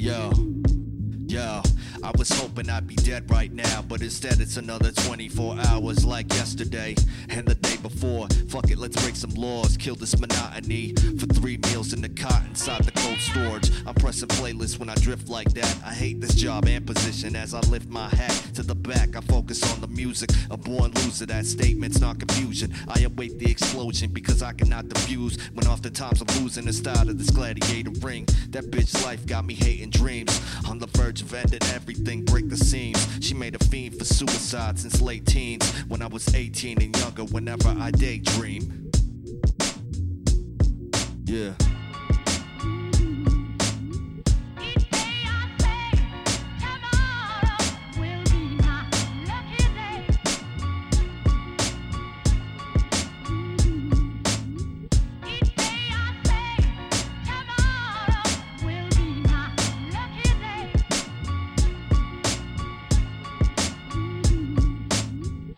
yo, yo. I was hoping I'd be dead right now, but instead it's another 24 hours like yesterday and the day before. Fuck it, let's break some laws, kill this monotony for three meals in the cot inside the storage. I'm playlists when I drift like that. I hate this job and position as I lift my hat to the back. I focus on the music, a born loser. That statement's not confusion. I await the explosion because I cannot diffuse when oftentimes I'm losing the style of this gladiator ring. That bitch life got me hating dreams on the verge of ending everything, break the seams. She made a fiend for suicide since late teens. When I was 18 and younger, whenever I daydream. Yeah.